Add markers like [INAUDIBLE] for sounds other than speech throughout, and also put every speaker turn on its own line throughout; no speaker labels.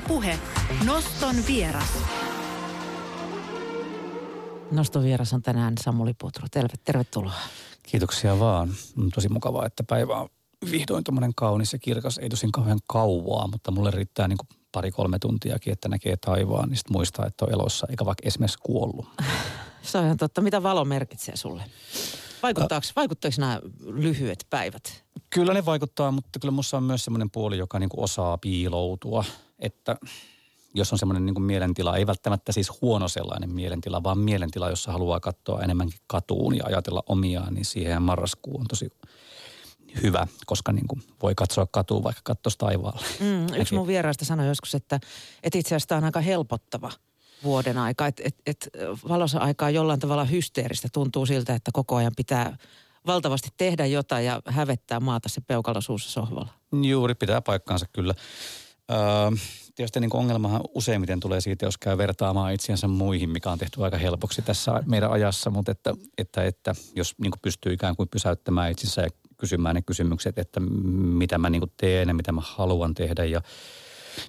Ylepuhe Noston vieras.
Noston vieras on tänään Samuli Putru. Terve, tervetuloa.
Kiitoksia vaan. On tosi mukavaa, että päivä on vihdoin tuommoinen kaunis ja kirkas. Ei tosin kauhean kauaa, mutta mulle riittää niin pari-kolme tuntiakin, että näkee taivaan, niin sitten muistaa, että on elossa, eikä vaikka esimerkiksi kuollut. [LAUGHS]
Se on ihan totta. Mitä valo merkitsee sulle? Vaikuttaako, vaikuttaako nämä lyhyet päivät?
Kyllä ne vaikuttaa, mutta kyllä minussa on myös semmoinen puoli, joka niin kuin osaa piiloutua. Että jos on semmoinen niin mielentila, ei välttämättä siis huono sellainen mielentila, vaan mielentila, jossa haluaa katsoa enemmänkin katuun ja ajatella omiaan, niin siihen marraskuu on tosi hyvä, koska niin kuin voi katsoa katuun vaikka katsoisi taivaalle.
Mm, yksi mun vieraista sanoi joskus, että, että itse asiassa tämä on aika helpottava vuoden aika. Että et, et valossa aikaa jollain tavalla hysteeristä tuntuu siltä, että koko ajan pitää valtavasti tehdä jotain ja hävettää maata se peukalo suussa sohvalla.
Juuri, pitää paikkaansa kyllä. Öö, tietysti niin ongelmahan useimmiten tulee siitä, jos käy vertaamaan itseänsä muihin, mikä on tehty aika helpoksi tässä meidän ajassa, mutta että, että, että jos niin pystyy ikään kuin pysäyttämään itsensä ja kysymään ne kysymykset, että mitä mä niin teen ja mitä mä haluan tehdä ja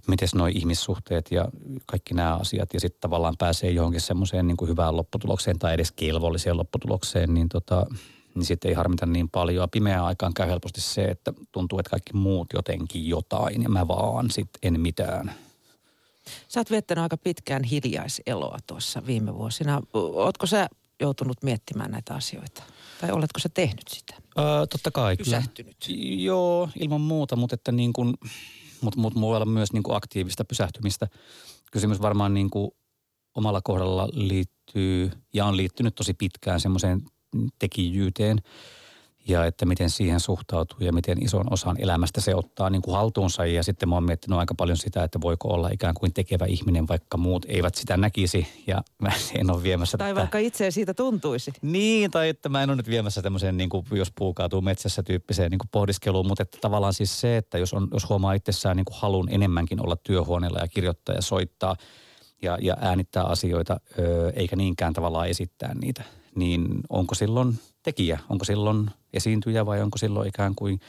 miten nuo ihmissuhteet ja kaikki nämä asiat ja sitten tavallaan pääsee johonkin semmoiseen niin hyvään lopputulokseen tai edes kelvolliseen lopputulokseen, niin tota, niin sitten ei harmita niin paljon. Pimeään aikaan käy helposti se, että tuntuu, että kaikki muut jotenkin jotain ja mä vaan sitten en mitään.
Sä oot viettänyt aika pitkään hiljaiseloa tuossa viime vuosina. Ootko sä joutunut miettimään näitä asioita? Tai oletko sä tehnyt sitä?
Öö, totta kai.
Pysähtynyt?
Kyllä. Joo, ilman muuta, mutta että niin kuin, mutta mut voi olla myös niin kuin aktiivista pysähtymistä. Kysymys varmaan niin kuin omalla kohdalla liittyy ja on liittynyt tosi pitkään semmoiseen tekijyyteen ja että miten siihen suhtautuu ja miten ison osan elämästä se ottaa niin kuin haltuunsa. Ja sitten mä oon miettinyt aika paljon sitä, että voiko olla ikään kuin tekevä ihminen, vaikka muut eivät sitä näkisi ja mä [LAUGHS] en ole viemässä
Tai vaikka itse siitä tuntuisi.
Niin, tai että mä en ole nyt viemässä tämmöiseen, niin kuin, jos puu kaatuu metsässä tyyppiseen niin kuin pohdiskeluun, mutta että tavallaan siis se, että jos, on, jos huomaa itsessään niin kuin halun enemmänkin olla työhuoneella ja kirjoittaa ja soittaa ja, ja äänittää asioita, öö, eikä niinkään tavallaan esittää niitä – niin onko silloin tekijä, onko silloin esiintyjä vai onko silloin ikään kuin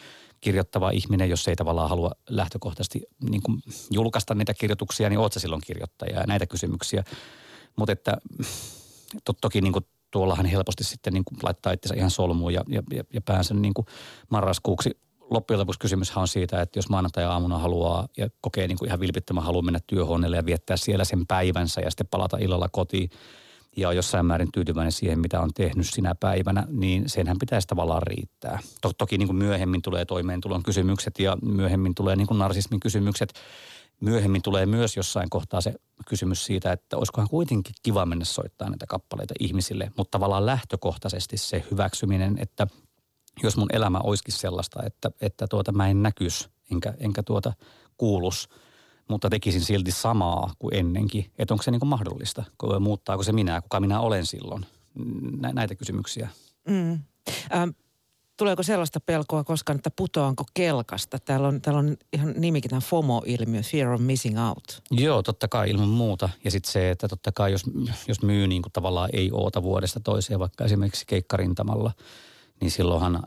kirjoittava ihminen, jos ei tavallaan halua lähtökohtaisesti niin kuin julkaista niitä kirjoituksia, niin oot silloin kirjoittaja ja näitä kysymyksiä. Mutta että to, toki niin kuin tuollahan helposti sitten niin kuin laittaa itsensä ihan solmuun ja, ja, ja päänsä niin kuin marraskuuksi. Loppujen lopuksi kysymyshän on siitä, että jos maanantai-aamuna haluaa ja kokee niin kuin ihan vilpittömän haluaa mennä työhuoneelle ja viettää siellä sen päivänsä ja sitten palata illalla kotiin – ja on jossain määrin tyytyväinen siihen, mitä on tehnyt sinä päivänä, niin senhän pitäisi tavallaan riittää. Toki niin kuin myöhemmin tulee toimeentulon kysymykset ja myöhemmin tulee niin kuin narsismin kysymykset. Myöhemmin tulee myös jossain kohtaa se kysymys siitä, että olisikohan kuitenkin kiva mennä soittaa näitä kappaleita ihmisille, mutta tavallaan lähtökohtaisesti se hyväksyminen, että jos mun elämä olisikin sellaista, että, että tuota mä en näkys enkä, enkä tuota kuulus – mutta tekisin silti samaa kuin ennenkin. Että onko se niin mahdollista? Muuttaako se minä? Kuka minä olen silloin? Nä, näitä kysymyksiä.
Mm. Ähm, tuleeko sellaista pelkoa koskaan, että putoanko kelkasta? Täällä on, täällä on ihan nimikin tämä FOMO-ilmiö, Fear of Missing Out.
Joo, totta kai ilman muuta. Ja sitten se, että totta kai jos, jos myy niin kuin tavallaan ei oota vuodesta toiseen, vaikka esimerkiksi keikkarintamalla, niin silloinhan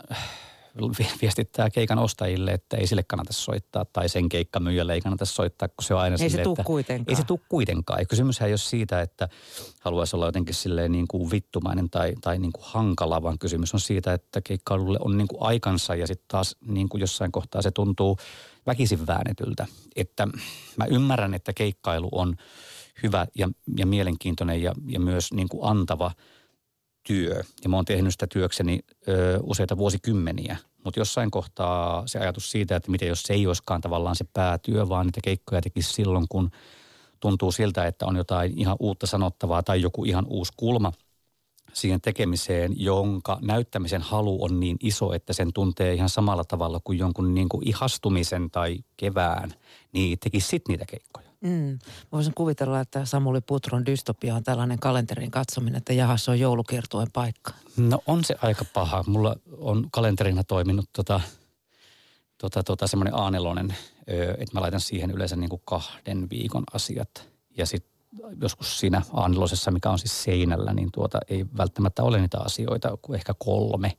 viestittää keikan ostajille, että ei sille kannata soittaa tai sen keikkamyyjälle ei kannata soittaa, kun se on aina
Ei
sille,
se
että,
kuitenkaan.
Ei se tule kuitenkaan. Ja kysymyshän ei ole siitä, että haluaisi olla jotenkin silleen niin kuin vittumainen tai, tai niin kuin hankala, vaan kysymys on siitä, että keikkailulle on niin kuin aikansa ja sitten taas niin kuin jossain kohtaa se tuntuu väkisin väännetyltä. Että mä ymmärrän, että keikkailu on hyvä ja, ja mielenkiintoinen ja, ja myös niin kuin antava – työ. Ja mä oon tehnyt sitä työkseni ö, useita vuosikymmeniä. Mutta jossain kohtaa se ajatus siitä, että miten jos se ei olisikaan tavallaan se päätyö, vaan niitä keikkoja tekisi silloin, kun tuntuu siltä, että on jotain ihan uutta sanottavaa tai joku ihan uusi kulma siihen tekemiseen, jonka näyttämisen halu on niin iso, että sen tuntee ihan samalla tavalla kuin jonkun niin kuin ihastumisen tai kevään, niin tekisi sitten niitä keikkoja.
Mm. Voisin kuvitella, että Samuli Putron dystopia on tällainen kalenterin katsominen, että jahas, se on joulukiertueen paikka.
No on se aika paha. Mulla on kalenterina toiminut tota, tota, tota semmoinen A4, että mä laitan siihen yleensä niin kuin kahden viikon asiat. Ja sitten joskus siinä a mikä on siis seinällä, niin tuota ei välttämättä ole niitä asioita kuin ehkä kolme.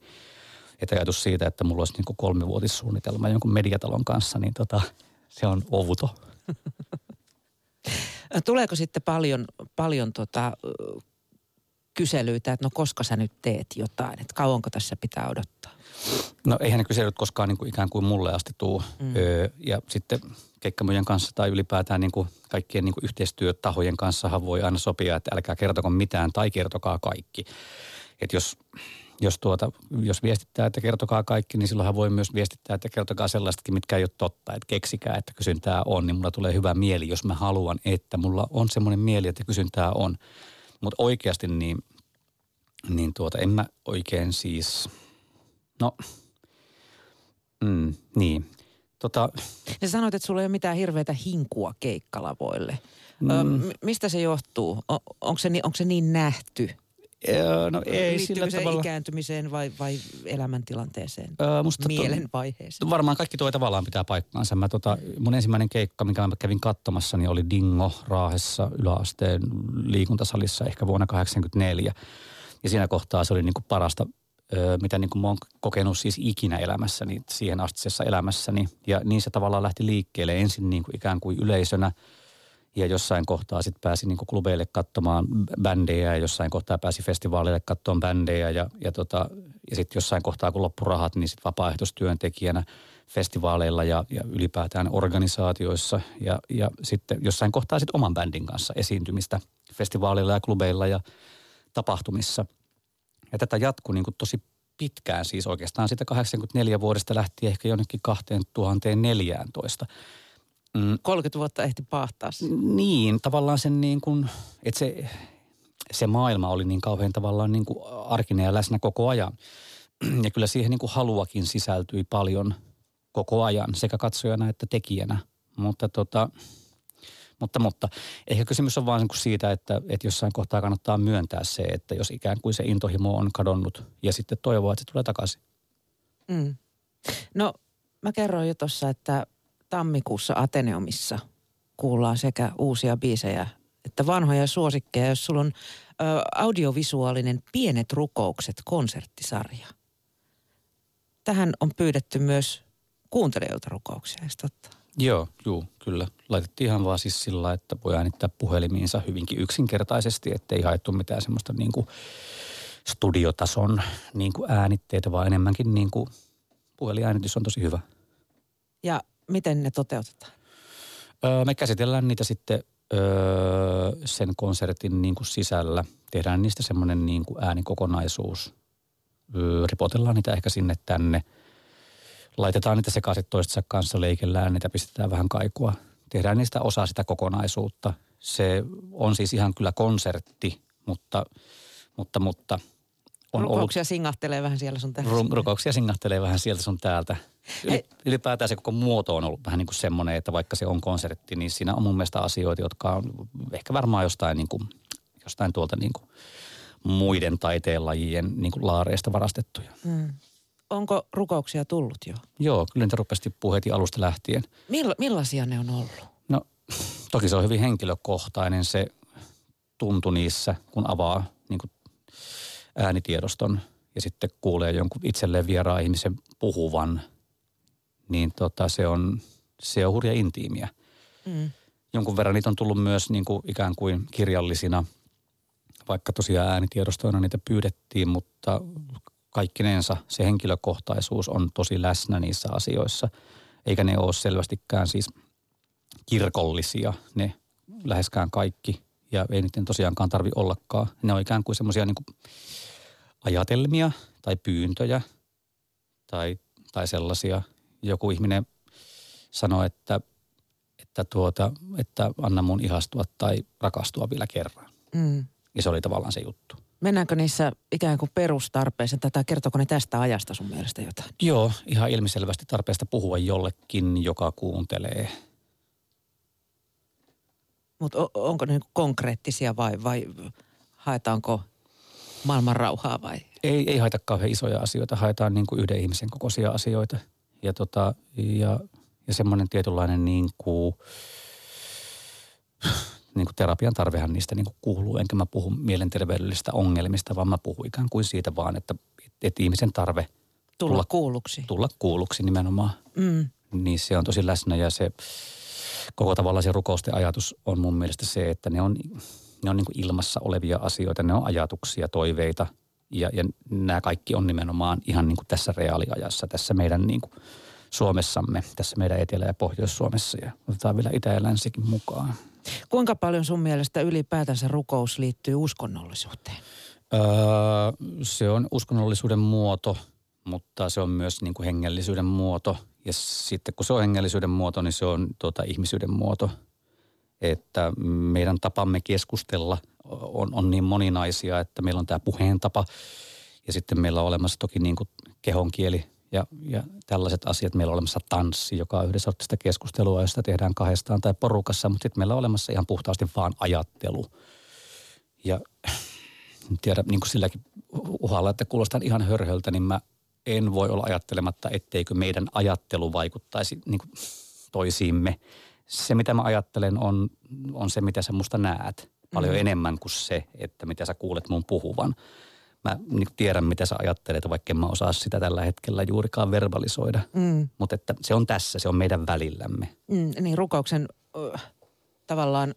Että ajatus siitä, että mulla olisi niin kuin kolmivuotissuunnitelma jonkun mediatalon kanssa, niin tota, se on outo. [LAUGHS]
Tuleeko sitten paljon, paljon tota, kyselyitä, että no koska sä nyt teet jotain, että kauanko tässä pitää odottaa?
No eihän ne kyselyt koskaan niin kuin ikään kuin mulle asti tuu. Mm. Öö, ja sitten keikkamujen kanssa tai ylipäätään niin kuin kaikkien niin kuin yhteistyötahojen kanssa voi aina sopia, että älkää kertoko mitään tai kertokaa kaikki. Että jos, jos, tuota, jos viestittää, että kertokaa kaikki, niin silloinhan voi myös viestittää, että kertokaa sellaistakin, mitkä ei ole totta. Että keksikää, että kysyntää on, niin mulla tulee hyvä mieli, jos mä haluan, että mulla on semmoinen mieli, että kysyntää on. Mutta oikeasti niin, niin tuota, en mä oikein siis, no, mm, niin. Tota,
Ja sanoit, että sulla ei ole mitään hirveätä hinkua keikkalavoille. Mm. Ö, mistä se johtuu? O- onko, se, onko se niin nähty?
Öö, no ei sillä
se
tavalla.
ikääntymiseen vai, vai elämäntilanteeseen?
Öö, musta to-
Mielenvaiheeseen?
Varmaan kaikki tuo tavallaan pitää paikkaansa. Mä tota, mun ensimmäinen keikka, minkä mä kävin katsomassa, niin oli Dingo Raahessa yläasteen liikuntasalissa ehkä vuonna 1984. Ja siinä kohtaa se oli niin kuin parasta, ö, mitä niin kuin mä oon kokenut siis ikinä elämässäni, siihen astisessa elämässäni. Ja niin se tavallaan lähti liikkeelle ensin niin kuin ikään kuin yleisönä. Ja jossain kohtaa sitten pääsi niin klubeille katsomaan bändejä ja jossain kohtaa pääsi festivaaleille katsomaan bändejä. Ja, ja, tota, ja sitten jossain kohtaa kun loppurahat, niin sitten vapaaehtoistyöntekijänä festivaaleilla ja, ja ylipäätään organisaatioissa. Ja, ja sitten jossain kohtaa sitten oman bändin kanssa esiintymistä festivaaleilla ja klubeilla ja tapahtumissa. Ja tätä jatkuu niin tosi pitkään, siis oikeastaan sitä 84 vuodesta lähtien ehkä jonnekin 2014. Mm,
30 vuotta ehti paahtaa sen.
niin, tavallaan sen niin kuin, että se, se maailma oli niin kauhean tavallaan niin kuin arkinen ja läsnä koko ajan. Ja kyllä siihen niin kuin haluakin sisältyi paljon koko ajan, sekä katsojana että tekijänä. Mutta tota, mutta, mutta ehkä kysymys on vaan niin kuin siitä, että, että jossain kohtaa kannattaa myöntää se, että jos ikään kuin se intohimo on kadonnut ja sitten toivoa, että se tulee takaisin.
Mm. No, mä kerroin jo tuossa, että tammikuussa Ateneumissa kuullaan sekä uusia biisejä että vanhoja suosikkeja, jos sulla on ö, audiovisuaalinen Pienet rukoukset konserttisarja. Tähän on pyydetty myös kuuntelijoilta rukouksia, eikö totta?
Joo, juu, kyllä. Laitettiin ihan vaan siis sillä, että voi äänittää puhelimiinsa hyvinkin yksinkertaisesti, ettei haettu mitään semmoista niin kuin studiotason niin kuin äänitteitä, vaan enemmänkin niin kuin puhelinäänitys on tosi hyvä.
Ja miten ne toteutetaan?
Öö, me käsitellään niitä sitten öö, sen konsertin niin kuin sisällä. Tehdään niistä semmoinen niin kuin äänikokonaisuus. Öö, ripotellaan niitä ehkä sinne tänne. Laitetaan niitä sekaisin toistensa kanssa, leikellään niitä, pistetään vähän kaikua. Tehdään niistä osa sitä kokonaisuutta. Se on siis ihan kyllä konsertti, mutta, mutta, mutta on ollut
Rukouksia singahtelee vähän siellä sun täällä.
Ru- rukouksia singahtelee vähän sieltä sun täältä. Yli, ylipäätään se koko muoto on ollut vähän niin kuin semmoinen, että vaikka se on konsertti, niin siinä on mun mielestä asioita, jotka on ehkä varmaan jostain, niin kuin, jostain tuolta niin kuin muiden taiteenlajien niin kuin laareista varastettuja.
Mm. Onko rukouksia tullut jo?
Joo, kyllä niitä rupesi tippuu heti alusta lähtien.
Mill- millaisia ne on ollut?
No toki se on hyvin henkilökohtainen se tuntu niissä, kun avaa niin kuin äänitiedoston ja sitten kuulee jonkun itselleen vieraan ihmisen puhuvan, niin tota, se, on, se on hurja intiimiä.
Mm.
Jonkun verran niitä on tullut myös niin kuin ikään kuin kirjallisina, vaikka tosiaan äänitiedostoina niitä pyydettiin, mutta kaikkinensa se henkilökohtaisuus on tosi läsnä niissä asioissa, eikä ne ole selvästikään siis kirkollisia, ne läheskään kaikki, ja ei niiden tosiaankaan tarvi ollakaan. Ne on ikään kuin semmoisia niin ajatelmia tai pyyntöjä tai, tai sellaisia. Joku ihminen sanoi, että, että, tuota, että anna mun ihastua tai rakastua vielä kerran.
Mm.
Ja se oli tavallaan se juttu.
Mennäänkö niissä ikään kuin perustarpeeseen, tai kertoko ne tästä ajasta sun mielestä jotain?
Joo, ihan ilmiselvästi tarpeesta puhua jollekin, joka kuuntelee.
Mutta onko ne niinku konkreettisia vai, vai haetaanko maailman rauhaa vai?
Ei, ei haeta kauhean isoja asioita, haetaan niin kuin yhden ihmisen kokoisia asioita. Ja, tota, ja, ja semmoinen tietynlainen niin kuin, niin kuin terapian tarvehan niistä niin kuin kuuluu. Enkä mä puhu mielenterveydellisistä ongelmista, vaan mä puhun ikään kuin siitä vaan, että, että ihmisen tarve
Tulla,
Tulla-
kuulluksi.
tulla kuulluksi nimenomaan,
Mm.
niin se on tosi läsnä ja se koko tavallaan se rukousten ajatus on mun mielestä se, että ne on, ne on niin kuin ilmassa olevia asioita, ne on ajatuksia, toiveita ja, ja nämä kaikki on nimenomaan ihan niin kuin tässä reaaliajassa, tässä meidän niin kuin Suomessamme, tässä meidän Etelä- ja Pohjois-Suomessa ja otetaan vielä Itä- ja Länsikin mukaan.
Kuinka paljon sun mielestä ylipäätänsä rukous liittyy uskonnollisuuteen?
Öö, se on uskonnollisuuden muoto, mutta se on myös niin kuin hengellisyyden muoto. Ja sitten kun se on hengellisyyden muoto, niin se on tuota, ihmisyyden muoto. Että meidän tapamme keskustella on, on niin moninaisia, että meillä on tämä puheen tapa. Ja sitten meillä on olemassa toki niin kuin kehonkieli ja, ja tällaiset asiat. Meillä on olemassa tanssi, joka on yhdessä sitä keskustelua, josta tehdään kahdestaan tai porukassa. Mutta sitten meillä on olemassa ihan puhtaasti vaan ajattelu. Ja tiedä niin kuin silläkin uhalla, että kuulostan ihan hörhöltä, niin mä en voi olla ajattelematta, etteikö meidän ajattelu vaikuttaisi niin kuin toisiimme. Se, mitä mä ajattelen, on, on se, mitä sä musta näet. Paljon mm. enemmän kuin se, että mitä sä kuulet mun puhuvan. Mä niin tiedän, mitä sä ajattelet, vaikka en mä osaa sitä tällä hetkellä juurikaan verbalisoida. Mm. Mutta että se on tässä, se on meidän välillämme.
Mm, niin rukouksen äh, tavallaan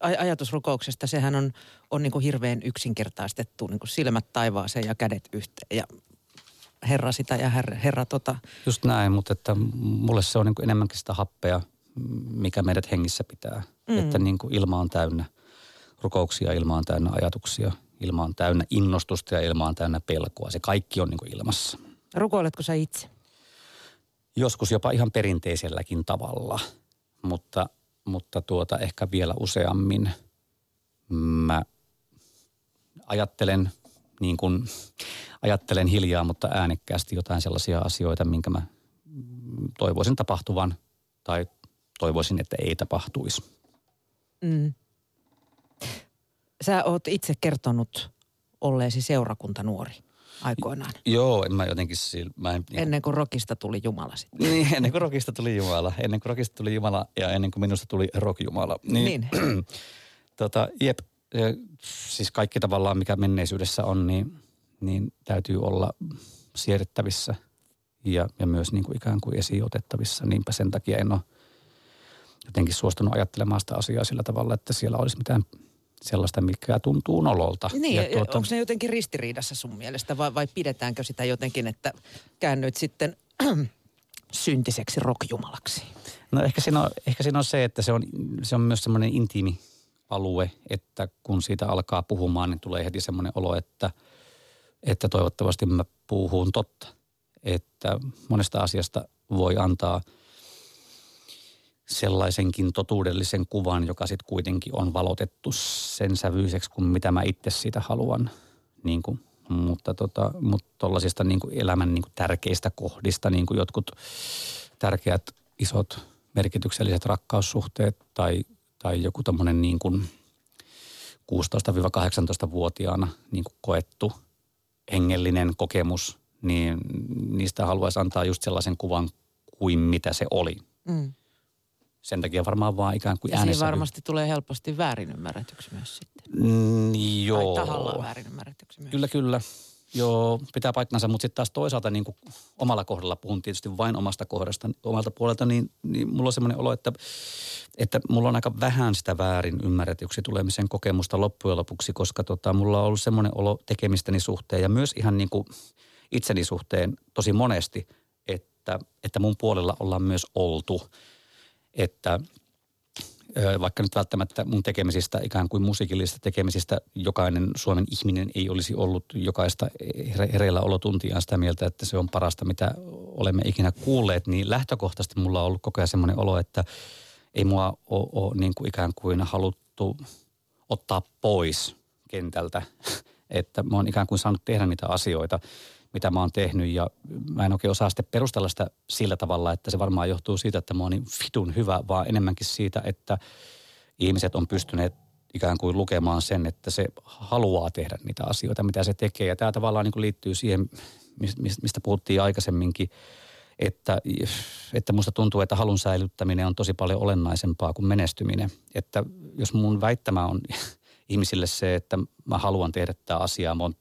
ajatusrukouksesta, sehän on, on niin kuin hirveän yksinkertaistettu, niin kuin silmät taivaaseen ja kädet yhteen ja herra sitä ja herra, herra tota.
Just näin, mutta että mulle se on niin enemmänkin sitä happea, mikä meidät hengissä pitää. Mm. Että niin kuin ilma on täynnä rukouksia, ilma on täynnä ajatuksia, ilma on täynnä innostusta ja ilma on täynnä pelkoa. Se kaikki on niin kuin ilmassa.
Rukoiletko sä itse?
Joskus jopa ihan perinteiselläkin tavalla, mutta mutta tuota ehkä vielä useammin mä ajattelen niin kuin, ajattelen hiljaa, mutta äänekkäästi jotain sellaisia asioita, minkä mä toivoisin tapahtuvan tai toivoisin, että ei tapahtuisi. Mm.
Sä oot itse kertonut olleesi seurakuntanuori aikoinaan.
Joo, en mä jotenkin... Mä en,
ennen kuin rokista tuli Jumala sitten.
Niin, [LAUGHS] ennen kuin rokista tuli Jumala. Ennen kuin rokista tuli Jumala ja ennen kuin minusta tuli rockjumala. Niin. niin. [CLEARS THROAT] tota, jep, siis kaikki tavallaan mikä menneisyydessä on, niin, niin täytyy olla siedettävissä ja, ja myös niin kuin ikään kuin esiotettavissa. Niinpä sen takia en ole jotenkin suostunut ajattelemaan sitä asiaa sillä tavalla, että siellä olisi mitään sellaista, mikä tuntuu nololta.
Niin, ja tuota... onko se jotenkin ristiriidassa sun mielestä vai, vai pidetäänkö sitä jotenkin, että käännyt sitten [CLEARS THROAT] syntiseksi rockjumalaksi?
No ehkä siinä, on, ehkä siinä on se, että se on, se on myös semmoinen intiimi alue, että kun siitä alkaa puhumaan, niin tulee heti semmoinen olo, että, että toivottavasti mä puhun totta. Että monesta asiasta voi antaa – sellaisenkin totuudellisen kuvan, joka sitten kuitenkin on valotettu sen sävyiseksi kuin mitä mä itse siitä haluan. Niin kuin, mutta tota, mutta tollasista niin kuin elämän niin kuin tärkeistä kohdista, niin kuin jotkut tärkeät isot merkitykselliset rakkaussuhteet tai, tai joku tämmöinen niin kuin 16-18-vuotiaana niin kuin koettu hengellinen kokemus, niin niistä haluaisi antaa just sellaisen kuvan kuin mitä se oli. Mm sen takia varmaan vaan ikään kuin
äänessä... Ja varmasti tulee helposti väärinymmärretyksi myös sitten.
Mm, joo.
Tai tahallaan väärinymmärretyksi myös.
Kyllä, kyllä. Joo, pitää paikkansa, mutta sitten taas toisaalta niin kuin omalla kohdalla puhun tietysti vain omasta kohdasta, omalta puolelta, niin, niin mulla on semmoinen olo, että, että mulla on aika vähän sitä väärin ymmärretyksi tulemisen kokemusta loppujen lopuksi, koska tota, mulla on ollut semmoinen olo tekemistäni suhteen ja myös ihan niin kuin itseni suhteen tosi monesti, että, että mun puolella ollaan myös oltu – että vaikka nyt välttämättä mun tekemisistä, ikään kuin musiikillisista tekemisistä, jokainen Suomen ihminen ei olisi ollut jokaista hereillä olotuntiaan sitä mieltä, että se on parasta, mitä olemme ikinä kuulleet, niin lähtökohtaisesti mulla on ollut koko ajan semmoinen olo, että ei mua ole, ole niin kuin ikään kuin haluttu ottaa pois kentältä, [LAUGHS] että mä oon ikään kuin saanut tehdä niitä asioita – mitä mä oon tehnyt ja mä en oikein osaa sitten perustella sitä sillä tavalla, että se varmaan johtuu siitä, että mä oon niin fitun hyvä, vaan enemmänkin siitä, että ihmiset on pystyneet ikään kuin lukemaan sen, että se haluaa tehdä niitä asioita, mitä se tekee. Ja tämä tavallaan niin kuin liittyy siihen, mistä puhuttiin aikaisemminkin, että, että musta tuntuu, että halun säilyttäminen on tosi paljon olennaisempaa kuin menestyminen. Että jos mun väittämä on [LAUGHS] ihmisille se, että mä haluan tehdä tätä asiaa, mä oon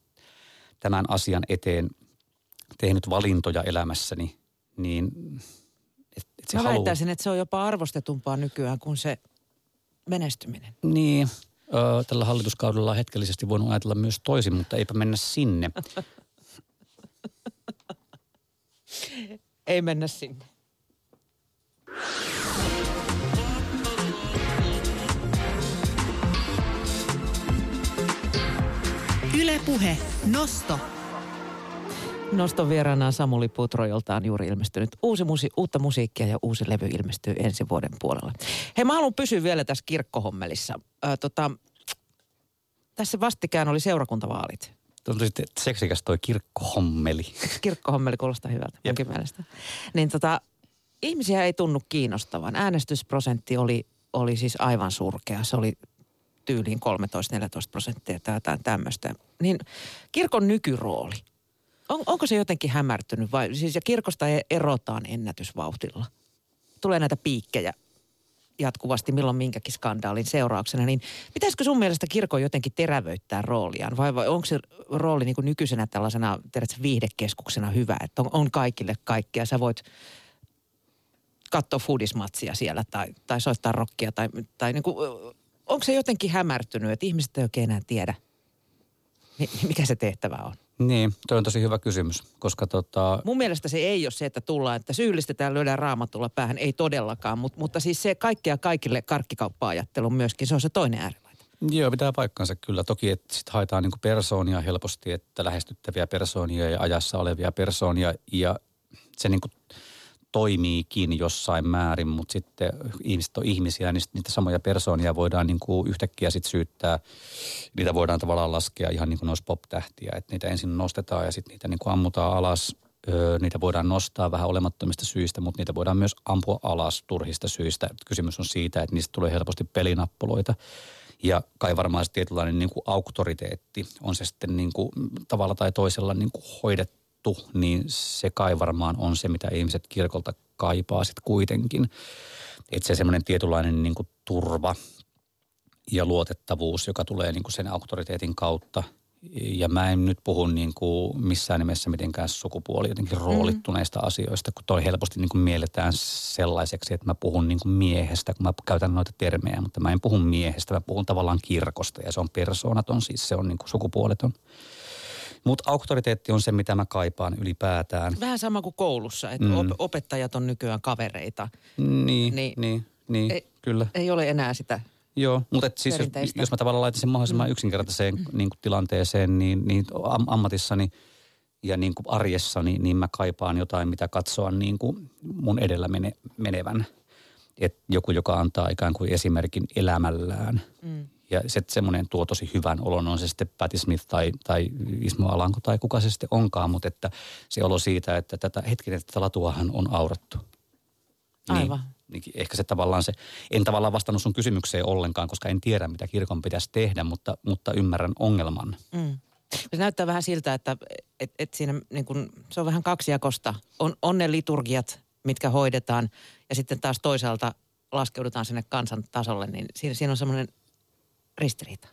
tämän asian eteen tehnyt valintoja elämässäni, niin et, että se
Mä
halu...
väittäisin, että se on jopa arvostetumpaa nykyään kuin se menestyminen.
Niin, ö, tällä hallituskaudella on hetkellisesti voinut ajatella myös toisin, mutta eipä mennä sinne. [LAUGHS]
Ei mennä sinne.
Ylepuhe Nosto.
Noston vieraana on Samuli Putro, jolta on juuri ilmestynyt uusi musi- uutta musiikkia ja uusi levy ilmestyy ensi vuoden puolella. Hei, mä haluan pysyä vielä tässä kirkkohommelissa. Ö, tota, tässä vastikään oli seurakuntavaalit.
Tuntuu sitten seksikäs toi kirkkohommeli.
Kirkkohommeli kuulostaa hyvältä munkin mielestä. Niin tota, ihmisiä ei tunnu kiinnostavan. Äänestysprosentti oli, oli siis aivan surkea. Se oli tyyliin 13-14 prosenttia tai jotain tämmöistä. Niin kirkon nykyrooli, on, onko se jotenkin hämärtynyt vai siis ja kirkosta e- erotaan ennätysvauhtilla? Tulee näitä piikkejä jatkuvasti milloin minkäkin skandaalin seurauksena, niin pitäisikö sun mielestä kirkon jotenkin terävöittää rooliaan? Vai, vai onko se rooli niin kuin nykyisenä tällaisena tiedätkö, viihdekeskuksena hyvä, että on, on kaikille kaikkea? Sä voit katsoa foodismatsia siellä tai, tai soittaa rockia tai, tai niin kuin, onko se jotenkin hämärtynyt, että ihmiset ei oikein enää tiedä, mi- mikä se tehtävä on?
Niin, toi on tosi hyvä kysymys, koska tota,
Mun mielestä se ei ole se, että tullaan, että syyllistetään, lyödään raamatulla päähän, ei todellakaan, mutta, mutta siis se kaikkea kaikille karkkikauppa-ajattelu myöskin, se on se toinen äärilaita.
Joo, pitää paikkansa kyllä. Toki, että sit haetaan niinku persoonia helposti, että lähestyttäviä persoonia ja ajassa olevia persoonia ja se niinku toimiikin jossain määrin, mutta sitten ihmiset on ihmisiä, niin niitä samoja persoonia voidaan niinku yhtäkkiä sit syyttää. Niitä voidaan tavallaan laskea ihan niin kuin ne olisi pop-tähtiä, että niitä ensin nostetaan ja sitten niitä niinku ammutaan alas. Öö, niitä voidaan nostaa vähän olemattomista syistä, mutta niitä voidaan myös ampua alas turhista syistä. Kysymys on siitä, että niistä tulee helposti pelinappuloita. Ja kai varmaan se tietynlainen niin kuin auktoriteetti on se sitten niin kuin tavalla tai toisella niin kuin hoidettu, niin se kai varmaan on se, mitä ihmiset kirkolta kaipaa sitten kuitenkin. Että se semmoinen tietynlainen niin kuin turva ja luotettavuus, joka tulee niin kuin sen auktoriteetin kautta. Ja mä en nyt puhu niin kuin missään nimessä mitenkään sukupuoli jotenkin roolittuneista mm. asioista, kun toi helposti niin kuin mielletään sellaiseksi, että mä puhun niin kuin miehestä, kun mä käytän noita termejä, mutta mä en puhu miehestä, mä puhun tavallaan kirkosta ja se on persoonaton, siis se on niin kuin sukupuoleton. Mutta auktoriteetti on se, mitä mä kaipaan ylipäätään.
Vähän sama kuin koulussa, että mm. op- opettajat on nykyään kavereita.
Niin,
Niin.
niin, niin,
Ei-
kyllä.
Ei ole enää sitä.
Joo, mutta et siis jos, jos mä tavallaan laitan sen mahdollisimman yksinkertaiseen niin kuin tilanteeseen, niin, niin am, ammatissani ja niin kuin arjessani, niin mä kaipaan jotain, mitä katsoa niin kuin mun edellä mene, menevän. Et joku, joka antaa ikään kuin esimerkin elämällään. Mm. Ja se, semmoinen tuo tosi hyvän olon, on se sitten Patti Smith tai, tai Ismo Alanko tai kuka se sitten onkaan, mutta että se olo siitä, että tätä hetkinen, tätä latuahan on aurattu.
Aivan.
Niin, niin ehkä se tavallaan se, en tavallaan vastannut sun kysymykseen ollenkaan, koska en tiedä, mitä kirkon pitäisi tehdä, mutta, mutta ymmärrän ongelman.
Mm. Se näyttää vähän siltä, että et, et siinä niin kun, se on vähän kaksijakosta. On, on ne liturgiat, mitkä hoidetaan, ja sitten taas toisaalta laskeudutaan sinne kansan tasolle, niin siinä, siinä on semmoinen ristiriita.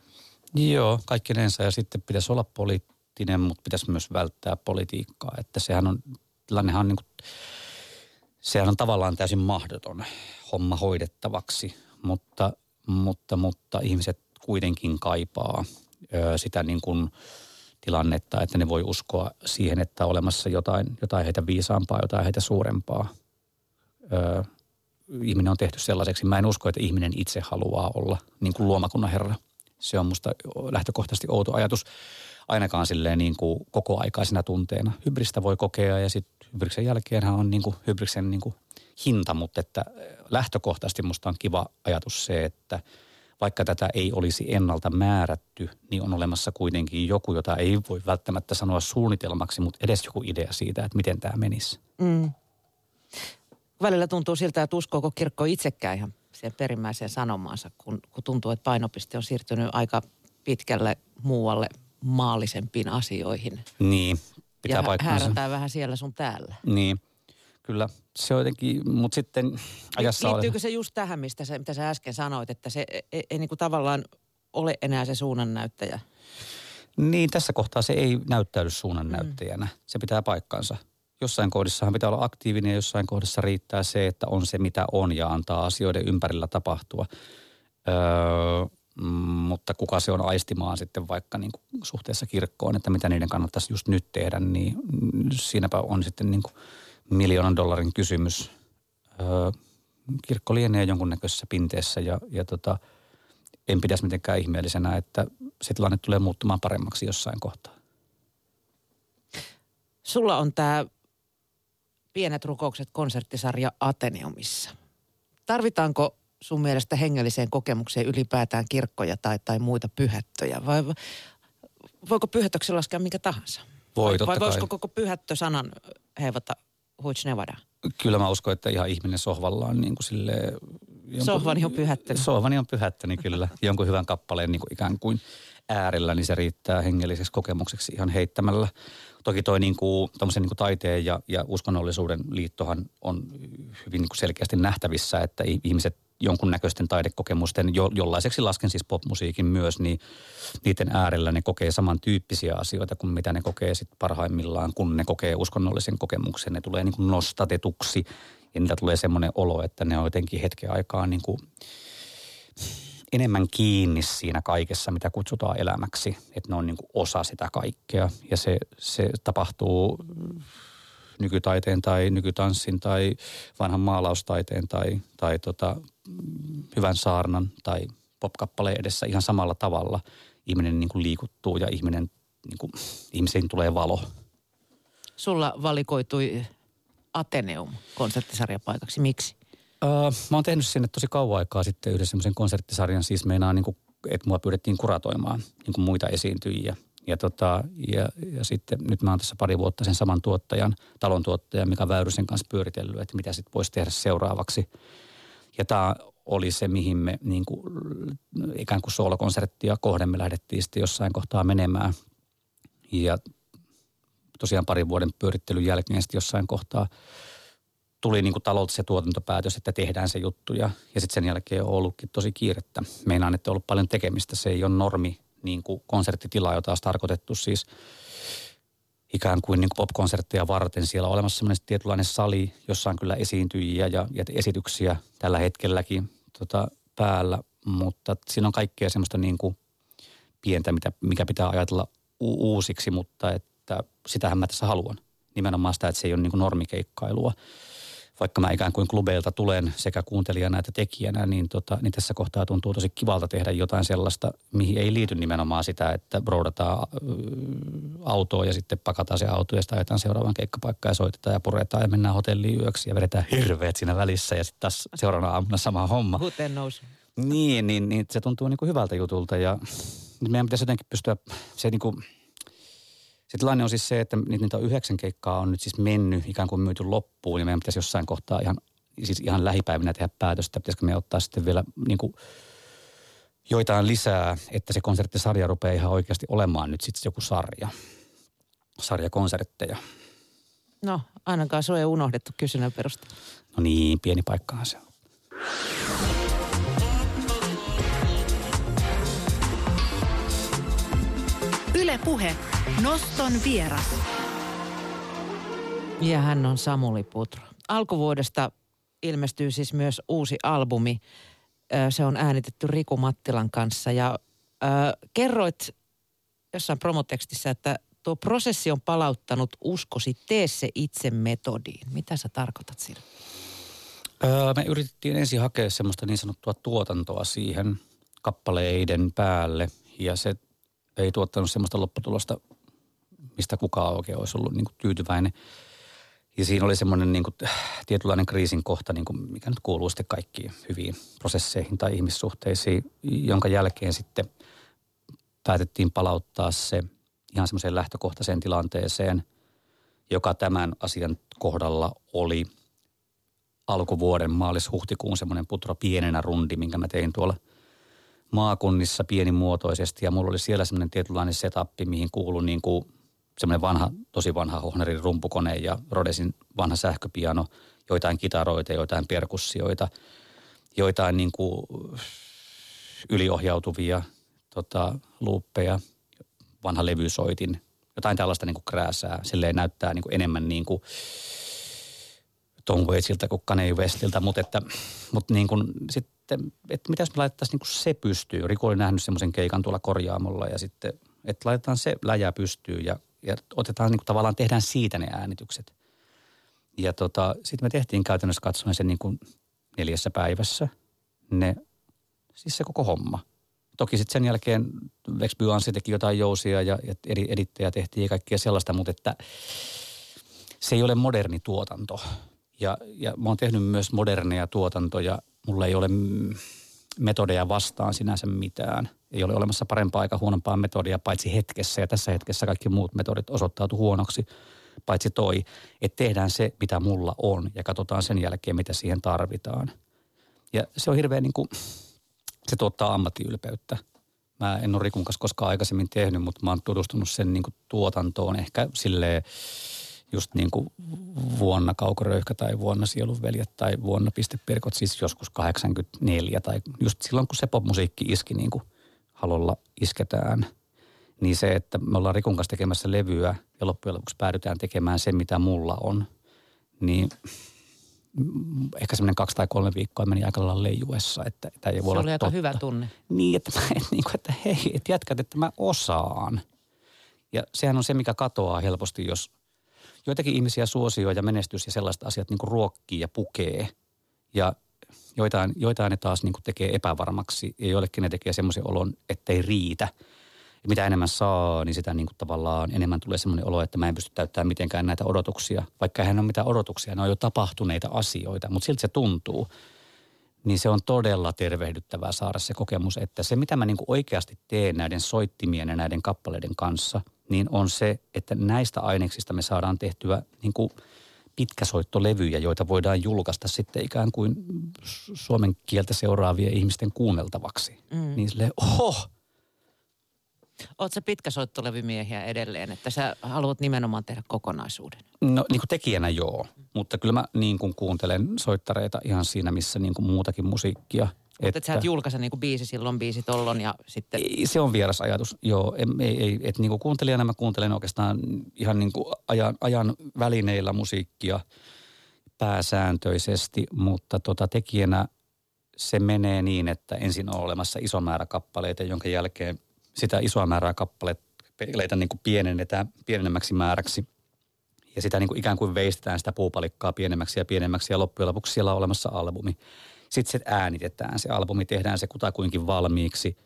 Joo, kaikkinensa ja sitten pitäisi olla poliittinen, mutta pitäisi myös välttää politiikkaa. Että sehän on, tilannehan on niin kuin, sehän on tavallaan täysin mahdoton homma hoidettavaksi, mutta, mutta, mutta ihmiset kuitenkin kaipaa sitä niin kuin tilannetta, että ne voi uskoa siihen, että on olemassa jotain, jotain heitä viisaampaa, jotain heitä suurempaa. Ihminen on tehty sellaiseksi. Mä en usko, että ihminen itse haluaa olla niin kuin luomakunnan herra. Se on musta lähtökohtaisesti outo ajatus ainakaan silleen niin kuin kokoaikaisena tunteena. Hybristä voi kokea ja sitten hybriksen jälkeenhän on niin kuin hybriksen niin kuin hinta, mutta että lähtökohtaisesti musta on kiva ajatus se, että vaikka tätä ei olisi ennalta määrätty, niin on olemassa kuitenkin joku, jota ei voi välttämättä sanoa suunnitelmaksi, mutta edes joku idea siitä, että miten tämä menisi.
Mm. Välillä tuntuu siltä, että uskooko kirkko itsekään ihan siihen perimmäiseen sanomaansa, kun, kun tuntuu, että painopiste on siirtynyt aika pitkälle muualle maallisempiin asioihin.
Niin, pitää
ja
paikkansa.
häärätään vähän siellä sun täällä.
Niin, kyllä. Se on jotenkin, mutta sitten ajassa
Liittyykö se just tähän, mistä se, mitä sä äsken sanoit, että se ei, ei, ei niin kuin tavallaan ole enää se suunnannäyttäjä?
Niin, tässä kohtaa se ei näyttäydy suunnannäyttäjänä. Se pitää paikkansa. Jossain kohdissahan pitää olla aktiivinen ja jossain kohdassa riittää se, että on se mitä on ja antaa asioiden ympärillä tapahtua. Öö, mm, mutta kuka se on aistimaan sitten vaikka niin kuin suhteessa kirkkoon, että mitä niiden kannattaisi just nyt tehdä, niin siinäpä on sitten niin kuin miljoonan dollarin kysymys. Öö, kirkko lienee jonkunnäköisessä pinteessä ja, ja tota, en pidäisi mitenkään ihmeellisenä, että se tilanne tulee muuttumaan paremmaksi jossain kohtaa.
Sulla on tämä Pienet rukoukset konserttisarja Ateneumissa. Tarvitaanko sun mielestä hengelliseen kokemukseen ylipäätään kirkkoja tai, tai muita pyhättöjä? Vai voiko pyhättöksi laskea mikä tahansa?
Voi,
vai, vai voisiko koko pyhättö sanan heivata Huits Nevada?
Kyllä mä uskon, että ihan ihminen sohvallaan niin kuin sille...
Jonkun, Sohvani on pyhättänyt.
Sohvani on pyhättänyt kyllä. [LAUGHS] jonkun hyvän kappaleen niin kuin ikään kuin äärellä, niin se riittää hengelliseksi kokemukseksi ihan heittämällä. Toki toi niin kuin, niin taiteen ja, ja uskonnollisuuden liittohan on hyvin niin kuin selkeästi nähtävissä, että ihmiset jonkunnäköisten taidekokemusten, jo, jollaiseksi lasken siis popmusiikin myös, niin niiden äärellä ne kokee samantyyppisiä asioita kuin mitä ne kokee sit parhaimmillaan, kun ne kokee uskonnollisen kokemuksen. Ne tulee niin kuin nostatetuksi ja niitä tulee semmoinen olo, että ne on jotenkin hetken aikaa niin kuin enemmän kiinni siinä kaikessa, mitä kutsutaan elämäksi. Että ne on niin kuin osa sitä kaikkea ja se, se tapahtuu nykytaiteen tai nykytanssin tai vanhan maalaustaiteen tai, tai tota, hyvän saarnan tai popkappaleen edessä ihan samalla tavalla. Ihminen niin kuin liikuttuu ja ihminen, niin kuin, ihmisiin tulee valo.
Sulla valikoitui Ateneum konserttisarjapaikaksi. Miksi?
Uh, mä oon tehnyt sinne tosi kauan aikaa sitten yhden semmoisen konserttisarjan. Siis meinaa, niin kuin, että mua pyydettiin kuratoimaan niin kuin muita esiintyjiä. Ja, tota, ja, ja sitten nyt mä oon tässä pari vuotta sen saman tuottajan, talon tuottajan Mika Väyrysen kanssa pyöritellyt, että mitä sitten voisi tehdä seuraavaksi. Ja tämä oli se, mihin me niin kuin, ikään kuin soolokonserttia kohden me lähdettiin sitten jossain kohtaa menemään. Ja tosiaan parin vuoden pyörittelyn jälkeen sitten jossain kohtaa – tuli niin kuin talous se tuotantopäätös, että tehdään se juttu ja, ja sitten sen jälkeen on ollutkin tosi kiirettä. Meinaan, että on ollut paljon tekemistä. Se ei ole normi niin kuin konserttitila, jota olisi tarkoitettu siis ikään kuin, niin kuin pop-konsertteja varten. Siellä on olemassa sellainen tietynlainen sali, jossa on kyllä esiintyjiä ja, ja esityksiä tällä hetkelläkin tota, päällä, mutta siinä on kaikkea semmoista niin kuin pientä, mitä, mikä pitää ajatella u- uusiksi, mutta että sitähän mä tässä haluan. Nimenomaan sitä, että se ei ole niin kuin normikeikkailua vaikka mä ikään kuin klubeilta tulen sekä kuuntelijana että tekijänä, niin, tota, niin tässä kohtaa tuntuu tosi kivalta tehdä jotain sellaista, mihin ei liity nimenomaan sitä, että broudataan autoa ja sitten pakataan se auto ja sitten ajetaan seuraavan keikkapaikkaan ja soitetaan ja puretaan ja mennään hotelliin yöksi ja vedetään hirveät siinä välissä ja sitten taas seuraavana aamuna sama homma.
Huteen nousu.
Niin, niin, niin se tuntuu niin kuin hyvältä jutulta ja meidän pitäisi jotenkin pystyä, se niin kuin, se tilanne on siis se, että niitä yhdeksän keikkaa on nyt siis mennyt, ikään kuin myyty loppuun ja meidän pitäisi jossain kohtaa ihan, siis ihan lähipäivinä tehdä päätöstä, pitäisikö me ottaa sitten vielä niin kuin joitain lisää, että se konserttisarja rupeaa ihan oikeasti olemaan nyt sitten joku sarja, sarja konsertteja.
No, ainakaan se on unohdettu kysynnän perusteella.
No niin, pieni paikkahan se on.
Yle Puhe. Noston vieras.
Ja hän on Samuli Putro. Alkuvuodesta ilmestyy siis myös uusi albumi. Se on äänitetty Riku Mattilan kanssa ja äh, kerroit jossain promotekstissä, että tuo prosessi on palauttanut uskosi tee se itse metodiin. Mitä sä tarkoitat sillä?
Öö, me yritettiin ensin hakea semmoista niin sanottua tuotantoa siihen kappaleiden päälle ja se ei tuottanut semmoista lopputulosta, mistä kukaan oikein olisi ollut niin kuin tyytyväinen. Ja siinä oli semmoinen niin kuin, tietynlainen kriisin kohta, niin kuin, mikä nyt kuuluu sitten kaikkiin hyviin prosesseihin tai ihmissuhteisiin, jonka jälkeen sitten päätettiin palauttaa se ihan semmoiseen lähtökohtaiseen tilanteeseen, joka tämän asian kohdalla oli alkuvuoden maalis-huhtikuun semmoinen putro pienenä rundi, minkä mä tein tuolla – maakunnissa pienimuotoisesti ja mulla oli siellä semmoinen tietynlainen setup, mihin kuului niin kuin semmoinen vanha, tosi vanha Hohnerin rumpukone ja Rodesin vanha sähköpiano, joitain kitaroita, joitain perkussioita, joitain niin kuin yliohjautuvia tota, luuppeja, vanha levysoitin, Jotain tällaista niin kuin krääsää. Silleen näyttää niin kuin enemmän niin kuin Tom Waitsilta kuin Kanye Westiltä, mutta, että, mutta niin kuin, sitten, että mitä jos me laitettaisiin niin kuin se pystyy. Riku oli nähnyt semmoisen keikan tuolla korjaamolla ja sitten, että laitetaan se läjä pystyyn ja, ja otetaan niin kuin tavallaan, tehdään siitä ne äänitykset. Ja tota, sitten me tehtiin käytännössä katsoen sen niin kuin neljässä päivässä ne, siis se koko homma. Toki sitten sen jälkeen Lex Byansi teki jotain jousia ja, ja eri edittäjä tehtiin ja kaikkea sellaista, mutta että se ei ole moderni tuotanto. Ja, ja mä oon tehnyt myös moderneja tuotantoja. Mulla ei ole metodeja vastaan sinänsä mitään. Ei ole olemassa parempaa aika huonompaa metodia paitsi hetkessä. Ja tässä hetkessä kaikki muut metodit osoittautu huonoksi paitsi toi, että tehdään se, mitä mulla on ja katsotaan sen jälkeen, mitä siihen tarvitaan. Ja se on hirveän niin kuin, se tuottaa ammattiylpeyttä. Mä en ole Rikun kanssa koskaan aikaisemmin tehnyt, mutta mä oon tutustunut sen niin kuin tuotantoon ehkä silleen just niin kuin vuonna Kaukoröyhkä tai vuonna Sielunveljet tai vuonna Pistepirkot, siis joskus 84 tai just silloin, kun se popmusiikki iski niin kuin halolla isketään – niin se, että me ollaan Rikun kanssa tekemässä levyä ja loppujen lopuksi päädytään tekemään se, mitä mulla on, niin ehkä semmoinen kaksi tai kolme viikkoa meni aika lailla leijuessa. Että, että ei voi
se
oli
aika totta. hyvä tunne.
Niin, että, mä, että, niin kuin, että hei, että jätkät, että mä osaan. Ja sehän on se, mikä katoaa helposti, jos joitakin ihmisiä suosio ja menestys ja sellaiset asiat niin kuin ruokkii ja pukee. Ja joitain, joitain ne taas niin kuin tekee epävarmaksi ja joillekin ne tekee semmoisen olon, ettei riitä – ja mitä enemmän saa, niin sitä niin kuin tavallaan enemmän tulee semmoinen olo, että mä en pysty täyttämään mitenkään näitä odotuksia. Vaikka eihän ole mitään odotuksia, ne on jo tapahtuneita asioita, mutta silti se tuntuu. Niin se on todella tervehdyttävää saada se kokemus, että se mitä mä niin kuin oikeasti teen näiden soittimien ja näiden kappaleiden kanssa, niin on se, että näistä aineksista me saadaan tehtyä niin kuin pitkäsoittolevyjä, joita voidaan julkaista sitten ikään kuin suomen kieltä seuraavien ihmisten kuunneltavaksi. Mm. Niin silleen, oho,
Oletko pitkäsoittolevymiehiä edelleen, että sä haluat nimenomaan tehdä kokonaisuuden?
No niin kuin tekijänä joo, mutta kyllä mä niin kuin kuuntelen soittareita ihan siinä, missä niin kuin muutakin musiikkia.
Mutta että, et sä et julkaise niin kuin biisi silloin, biisi tollon ja sitten...
Se on vieras ajatus, joo. Ei, ei, että niin kuin kuuntelijana mä kuuntelen oikeastaan ihan niin kuin ajan, ajan välineillä musiikkia pääsääntöisesti, mutta tota tekijänä se menee niin, että ensin on olemassa iso määrä kappaleita, jonka jälkeen – sitä isoa määrää kappaleita niin kuin pienennetään pienemmäksi määräksi. Ja sitä niin kuin ikään kuin veistetään sitä puupalikkaa pienemmäksi ja pienemmäksi ja loppujen lopuksi siellä on olemassa albumi. Sitten se äänitetään, se albumi tehdään se kutakuinkin valmiiksi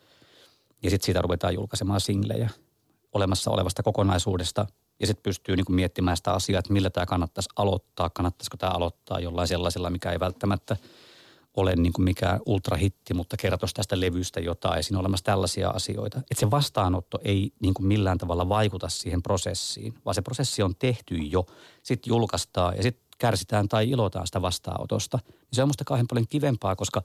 ja sitten siitä ruvetaan julkaisemaan singlejä olemassa olevasta kokonaisuudesta. Ja sitten pystyy niin kuin miettimään sitä asiaa, että millä tämä kannattaisi aloittaa, kannattaisiko tämä aloittaa jollain sellaisella, mikä ei välttämättä – ole niin kuin mikään ultrahitti, mutta kertoisi tästä levystä jotain. Siinä on olemassa tällaisia asioita. Että se vastaanotto ei niin kuin millään tavalla vaikuta siihen prosessiin, vaan se prosessi on tehty jo. Sitten julkaistaan ja sitten kärsitään tai ilotaan sitä vastaanotosta. Se on musta kauhean paljon kivempaa, koska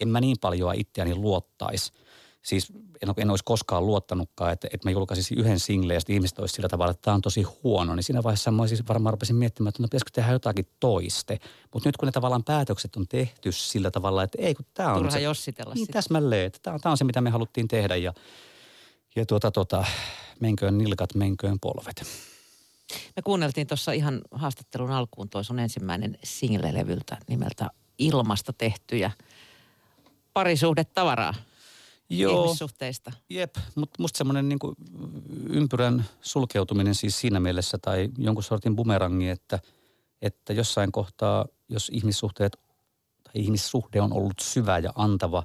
en mä niin paljon itseäni luottaisi – siis en, en olisi koskaan luottanutkaan, että, että mä julkaisisin yhden singlen ja sitten ihmiset olisi sillä tavalla, että tämä on tosi huono. Niin siinä vaiheessa mä olisin varmaan rupesin miettimään, että no pitäisikö tehdä jotakin toiste. Mutta nyt kun ne tavallaan päätökset on tehty sillä tavalla, että ei kun tämä on
Turha
se.
jossitella
Niin täsmälleen, että tämä, tämä on se mitä me haluttiin tehdä ja, ja tuota, tuota, menköön nilkat, menköön polvet.
Me kuunneltiin tuossa ihan haastattelun alkuun toi sun ensimmäinen single-levyltä nimeltä Ilmasta tehtyjä parisuhdetavaraa. Joo. ihmissuhteista.
Jep, mutta musta semmoinen niin ympyrän sulkeutuminen siis siinä mielessä tai jonkun sortin bumerangi, että, että jossain kohtaa, jos ihmissuhteet tai ihmissuhde on ollut syvä ja antava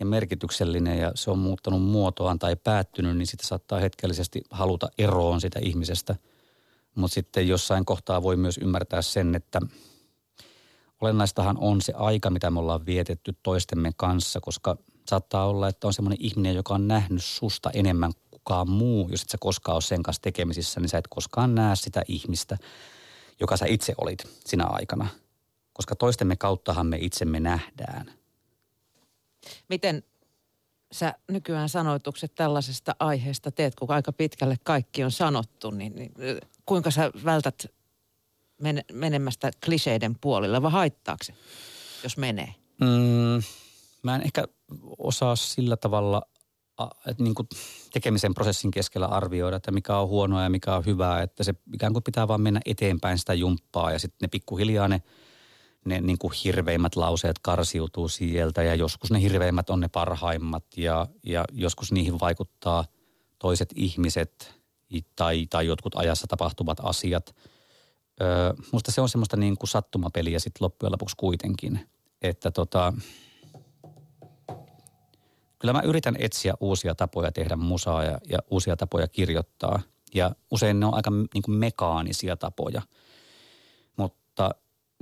ja merkityksellinen ja se on muuttanut muotoaan tai päättynyt, niin sitä saattaa hetkellisesti haluta eroon sitä ihmisestä. Mutta sitten jossain kohtaa voi myös ymmärtää sen, että olennaistahan on se aika, mitä me ollaan vietetty toistemme kanssa, koska – saattaa olla, että on semmoinen ihminen, joka on nähnyt susta enemmän kuin kukaan muu. Jos et sä koskaan ole sen kanssa tekemisissä, niin sä et koskaan näe sitä ihmistä, joka sä itse olit sinä aikana. Koska toistemme kauttahan me itsemme nähdään.
Miten sä nykyään sanoitukset tällaisesta aiheesta teet, kun aika pitkälle kaikki on sanottu, niin, niin kuinka sä vältät men, menemästä kliseiden puolelle vai haittaako se, jos menee?
Mm, mä en ehkä osaa sillä tavalla että niin kuin tekemisen prosessin keskellä arvioida, että mikä on huonoa ja mikä on hyvää. Että se ikään kuin pitää vaan mennä eteenpäin sitä jumppaa ja sitten ne pikkuhiljaa ne, ne niin kuin hirveimmät lauseet karsiutuu sieltä ja joskus ne hirveimmät on ne parhaimmat ja, ja joskus niihin vaikuttaa toiset ihmiset tai, tai jotkut ajassa tapahtuvat asiat. Öö, musta se on semmoista niin kuin sattumapeliä sitten loppujen lopuksi kuitenkin, että tota, kyllä mä yritän etsiä uusia tapoja tehdä musaa ja, ja uusia tapoja kirjoittaa. Ja usein ne on aika niin kuin mekaanisia tapoja. Mutta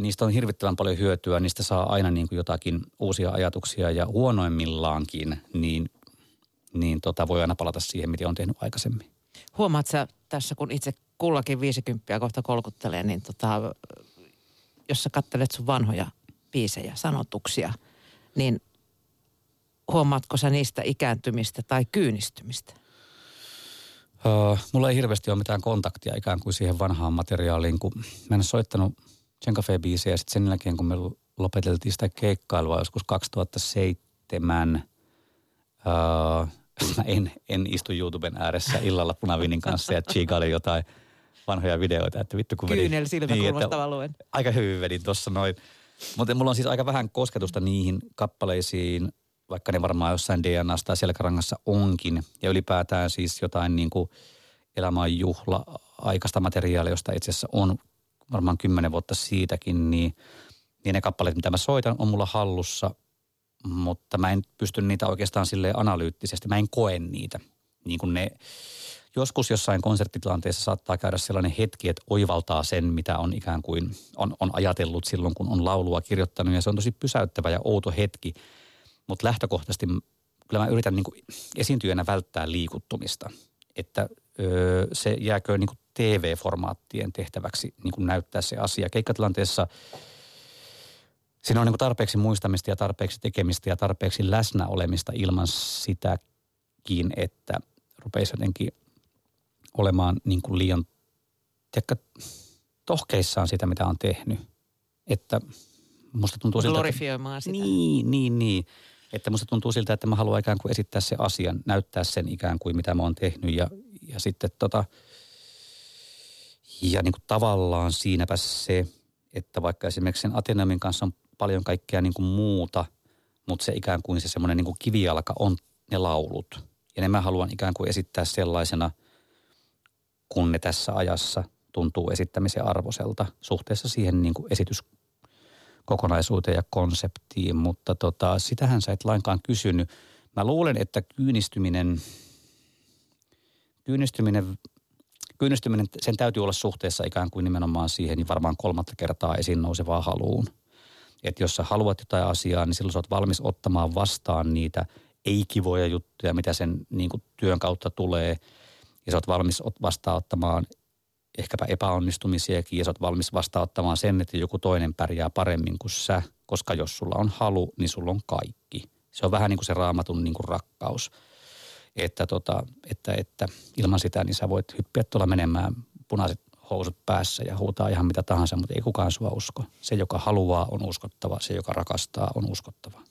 niistä on hirvittävän paljon hyötyä. Niistä saa aina niin kuin jotakin uusia ajatuksia ja huonoimmillaankin, niin, niin tota voi aina palata siihen, mitä on tehnyt aikaisemmin.
Huomaat sä tässä, kun itse kullakin 50 kohta kolkuttelee, niin tota, jos sä kattelet sun vanhoja biisejä, sanotuksia, niin huomaatko sä niistä ikääntymistä tai kyynistymistä?
Uh, mulla ei hirveästi ole mitään kontaktia ikään kuin siihen vanhaan materiaaliin, kun mä en soittanut Jen Cafe-biisejä sitten sen jälkeen, kun me lopeteltiin sitä keikkailua joskus 2007. Uh, mä en, en istu YouTuben ääressä illalla punavinin kanssa ja chigaili jotain vanhoja videoita, että vittu kun
Kyynel silmäkulmasta niin,
Aika hyvin vedin tuossa noin. Mutta mulla on siis aika vähän kosketusta niihin kappaleisiin, vaikka ne varmaan jossain DNAsta tai selkärangassa onkin. Ja ylipäätään siis jotain niin kuin elämän juhla aikaista materiaalia, josta itse asiassa on varmaan kymmenen vuotta siitäkin, niin, niin ne kappaleet, mitä mä soitan, on mulla hallussa, mutta mä en pysty niitä oikeastaan sille analyyttisesti. Mä en koe niitä. Niin kuin ne, joskus jossain konserttitilanteessa saattaa käydä sellainen hetki, että oivaltaa sen, mitä on ikään kuin on, on ajatellut silloin, kun on laulua kirjoittanut. Ja se on tosi pysäyttävä ja outo hetki – mutta lähtökohtaisesti kyllä mä yritän niin kuin esiintyjänä välttää liikuttumista. Että öö, se jääkö niin kuin TV-formaattien tehtäväksi niin kuin näyttää se asia. Keikkatilanteessa siinä on niin kuin tarpeeksi muistamista ja tarpeeksi tekemistä ja tarpeeksi läsnä olemista ilman sitäkin, että rupeisi jotenkin olemaan niin kuin liian tiedätkö, tohkeissaan sitä, mitä on tehnyt. Että musta tuntuu siltä...
Glorifioimaan sitä.
Niin, niin, niin. Että musta tuntuu siltä, että mä haluan ikään kuin esittää se asian, näyttää sen ikään kuin mitä mä oon tehnyt ja, ja sitten tota, ja niin kuin tavallaan siinäpä se, että vaikka esimerkiksi sen Ateneumin kanssa on paljon kaikkea niin kuin muuta, mutta se ikään kuin se semmoinen niin kuin kivijalka on ne laulut. Ja ne mä haluan ikään kuin esittää sellaisena, kun ne tässä ajassa tuntuu esittämisen arvoiselta suhteessa siihen niin kuin esitys kokonaisuuteen ja konseptiin, mutta tota, sitähän sä et lainkaan kysynyt. Mä luulen, että kyynistyminen, kyynistyminen, kyynistyminen, sen täytyy olla suhteessa ikään kuin nimenomaan siihen niin varmaan kolmatta kertaa esiin nousevaan haluun. Että jos sä haluat jotain asiaa, niin silloin sä oot valmis ottamaan vastaan niitä ei-kivoja juttuja, mitä sen niin kuin työn kautta tulee. Ja sä oot valmis vastaanottamaan ehkäpä epäonnistumisiakin ja sä oot valmis vastaanottamaan sen, että joku toinen pärjää paremmin kuin sä, koska jos sulla on halu, niin sulla on kaikki. Se on vähän niin kuin se raamatun niin kuin rakkaus, että, tota, että, että ilman sitä niin sä voit hyppiä tuolla menemään punaiset housut päässä ja huutaa ihan mitä tahansa, mutta ei kukaan sua usko. Se, joka haluaa, on uskottava. Se, joka rakastaa, on uskottava.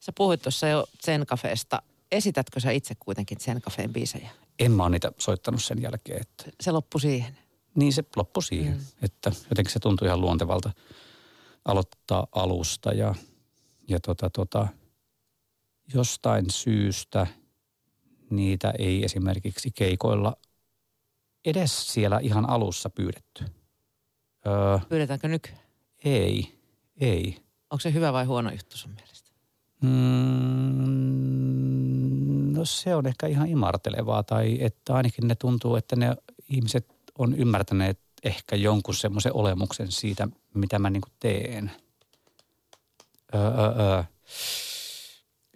Sä puhuit tuossa jo Zen Cafeesta. Esitätkö sä itse kuitenkin Zen Cafeen biisejä?
en mä ole niitä soittanut sen jälkeen. Että...
Se loppui siihen?
Niin se loppui siihen, mm. että jotenkin se tuntui ihan luontevalta aloittaa alusta ja, ja tota, tota, jostain syystä niitä ei esimerkiksi keikoilla edes siellä ihan alussa pyydetty.
Öö, Pyydetäänkö nykyään?
Ei, ei.
Onko se hyvä vai huono juttu sun mielestä?
Mm, No se on ehkä ihan imartelevaa tai että ainakin ne tuntuu, että ne ihmiset on ymmärtäneet ehkä jonkun semmoisen olemuksen siitä, mitä mä niin teen. Öö, öö.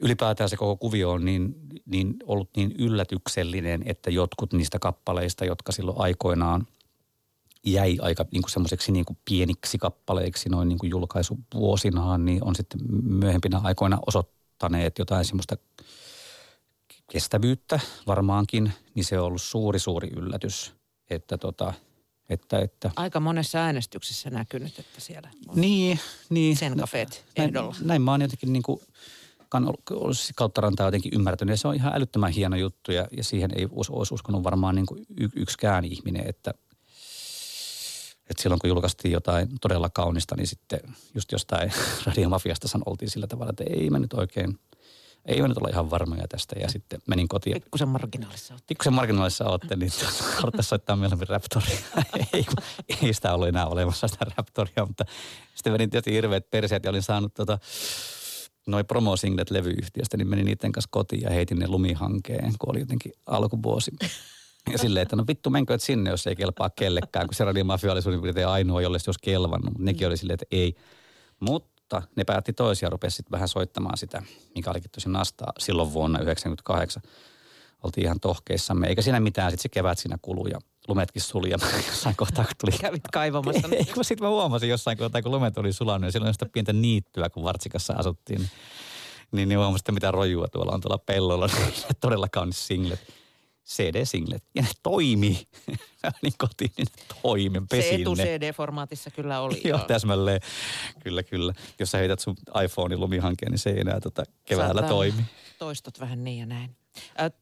Ylipäätään se koko kuvio on niin, niin ollut niin yllätyksellinen, että jotkut niistä kappaleista, jotka silloin aikoinaan jäi aika niin kuin semmoiseksi niin kuin pieniksi kappaleiksi noin niin kuin julkaisuvuosinaan, niin on sitten myöhempinä aikoina osoittaneet jotain semmoista – kestävyyttä varmaankin, niin se on ollut suuri, suuri yllätys, että tota, että, että.
Aika monessa äänestyksessä näkynyt, että siellä
on niin, niin.
sen kafeet ehdolla.
Näin, näin mä oon jotenkin niin kuin olisi kautta rantaa jotenkin ymmärtänyt. Ja se on ihan älyttömän hieno juttu ja, ja siihen ei olisi uskonut varmaan niin kuin y, yksikään ihminen, että, että silloin kun julkaistiin jotain todella kaunista, niin sitten just jostain [LAUGHS] radiomafiasta oltiin sillä tavalla, että ei me nyt oikein, ei me nyt olla ihan varmoja tästä. Ja sitten menin kotiin.
Pikkusen marginaalissa olette.
Pikkusen marginaalissa olette, niin haluatte soittaa mieluummin Raptoria. [LAUGHS] ei, ei sitä ollut enää olemassa sitä Raptoria, mutta sitten menin tietysti hirveät perseet ja olin saanut tota, noin promosinglet levyyhtiöstä, niin menin niiden kanssa kotiin ja heitin ne lumihankeen, kun oli jotenkin alkuvuosi. Ja silleen, että no vittu menkö sinne, jos ei kelpaa kellekään, kun se radiomafia oli suurin piirtein ainoa, jolle se olisi kelvannut. Mutta nekin oli silleen, että ei. Mutta ne päätti toisia, rupesi sitten vähän soittamaan sitä, mikä olikin tosi nastaa silloin vuonna 1998. Oltiin ihan tohkeissamme, eikä siinä mitään, sitten se kevät siinä kului lumetkin suli ja [LAUGHS] jossain kohtaa kun tuli...
Kävit kaivamassa. [LAUGHS]
Ei, kun sitten mä huomasin jossain kohtaa, kun lumet oli sulanut ja silloin sitä pientä niittyä, kun Vartsikassa asuttiin. Niin, niin, huomasin, että mitä rojua tuolla on tuolla pellolla. [LAUGHS] Niin todella kaunis singlet. CD-singlet. Ja ne toimii. Niin kotiin, niin ne toimi.
Se etu CD-formaatissa kyllä oli.
joo, täsmälleen. Kyllä, kyllä. Jos sä heität sun iPhonein lumihankeen, niin se ei enää tota keväällä Saattaa toimi.
Toistot vähän niin ja näin.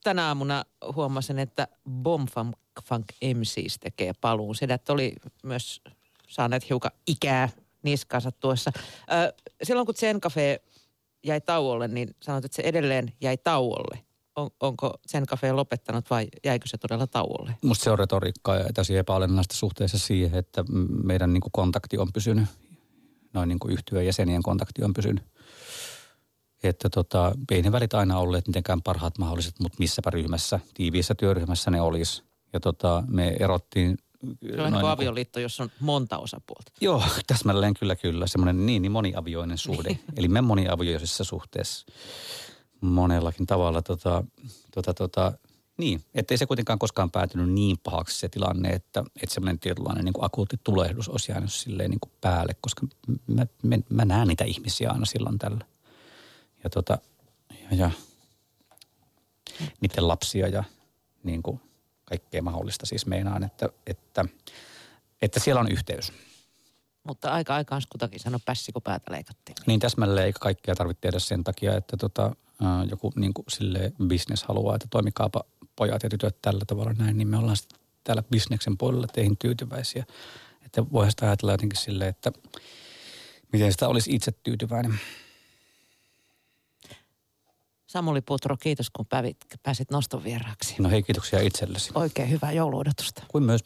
Tänä aamuna huomasin, että Bomfunk Funk MCs tekee paluun. Sedät oli myös saaneet hiukan ikää niskansa tuossa. Silloin kun Zen Cafe jäi tauolle, niin sanoit, että se edelleen jäi tauolle. On, onko Zen Cafe lopettanut vai jäikö se todella tauolle?
Musta se on retoriikkaa ja täysin epäolennaista suhteessa siihen, että meidän niin kontakti on pysynyt, noin niin yhtyön jäsenien kontakti on pysynyt että tota, ei ne välit aina olleet mitenkään parhaat mahdolliset, mutta missäpä ryhmässä, tiiviissä työryhmässä ne olisi. Ja tota, me erottiin
se on niin kuin avioliitto, jossa on monta osapuolta.
Joo, [LAUGHS] täsmälleen kyllä kyllä. Semmoinen niin, niin moniavioinen suhde. [LAUGHS] Eli me moniavioisessa suhteessa monellakin tavalla. Tota, tota, tota, niin, ettei se kuitenkaan koskaan päätynyt niin pahaksi se tilanne, että, että semmoinen tietynlainen niin kuin akuutti tulehdus olisi jäänyt silleen niin kuin päälle, koska mä, mä, mä näen niitä ihmisiä aina silloin tällä ja, tota, ja, ja niiden lapsia ja niin kuin kaikkea mahdollista siis meinaan, että, että, että siellä on yhteys.
Mutta aika aikaan kutakin sano pässi, kun päätä leikattiin.
Niin täsmälleen, eikä kaikkea tarvitse tehdä sen takia, että tota, joku niin kuin sille business haluaa, että toimikaapa pojat ja tytöt tällä tavalla näin, niin me ollaan täällä bisneksen puolella teihin tyytyväisiä. Että voihan sitä ajatella jotenkin silleen, että miten sitä olisi itse tyytyväinen.
Samuli Putro, kiitos kun pääsit noston vieraaksi.
No hei, kiitoksia itsellesi.
Oikein hyvää jouluodotusta.
Kuin myös.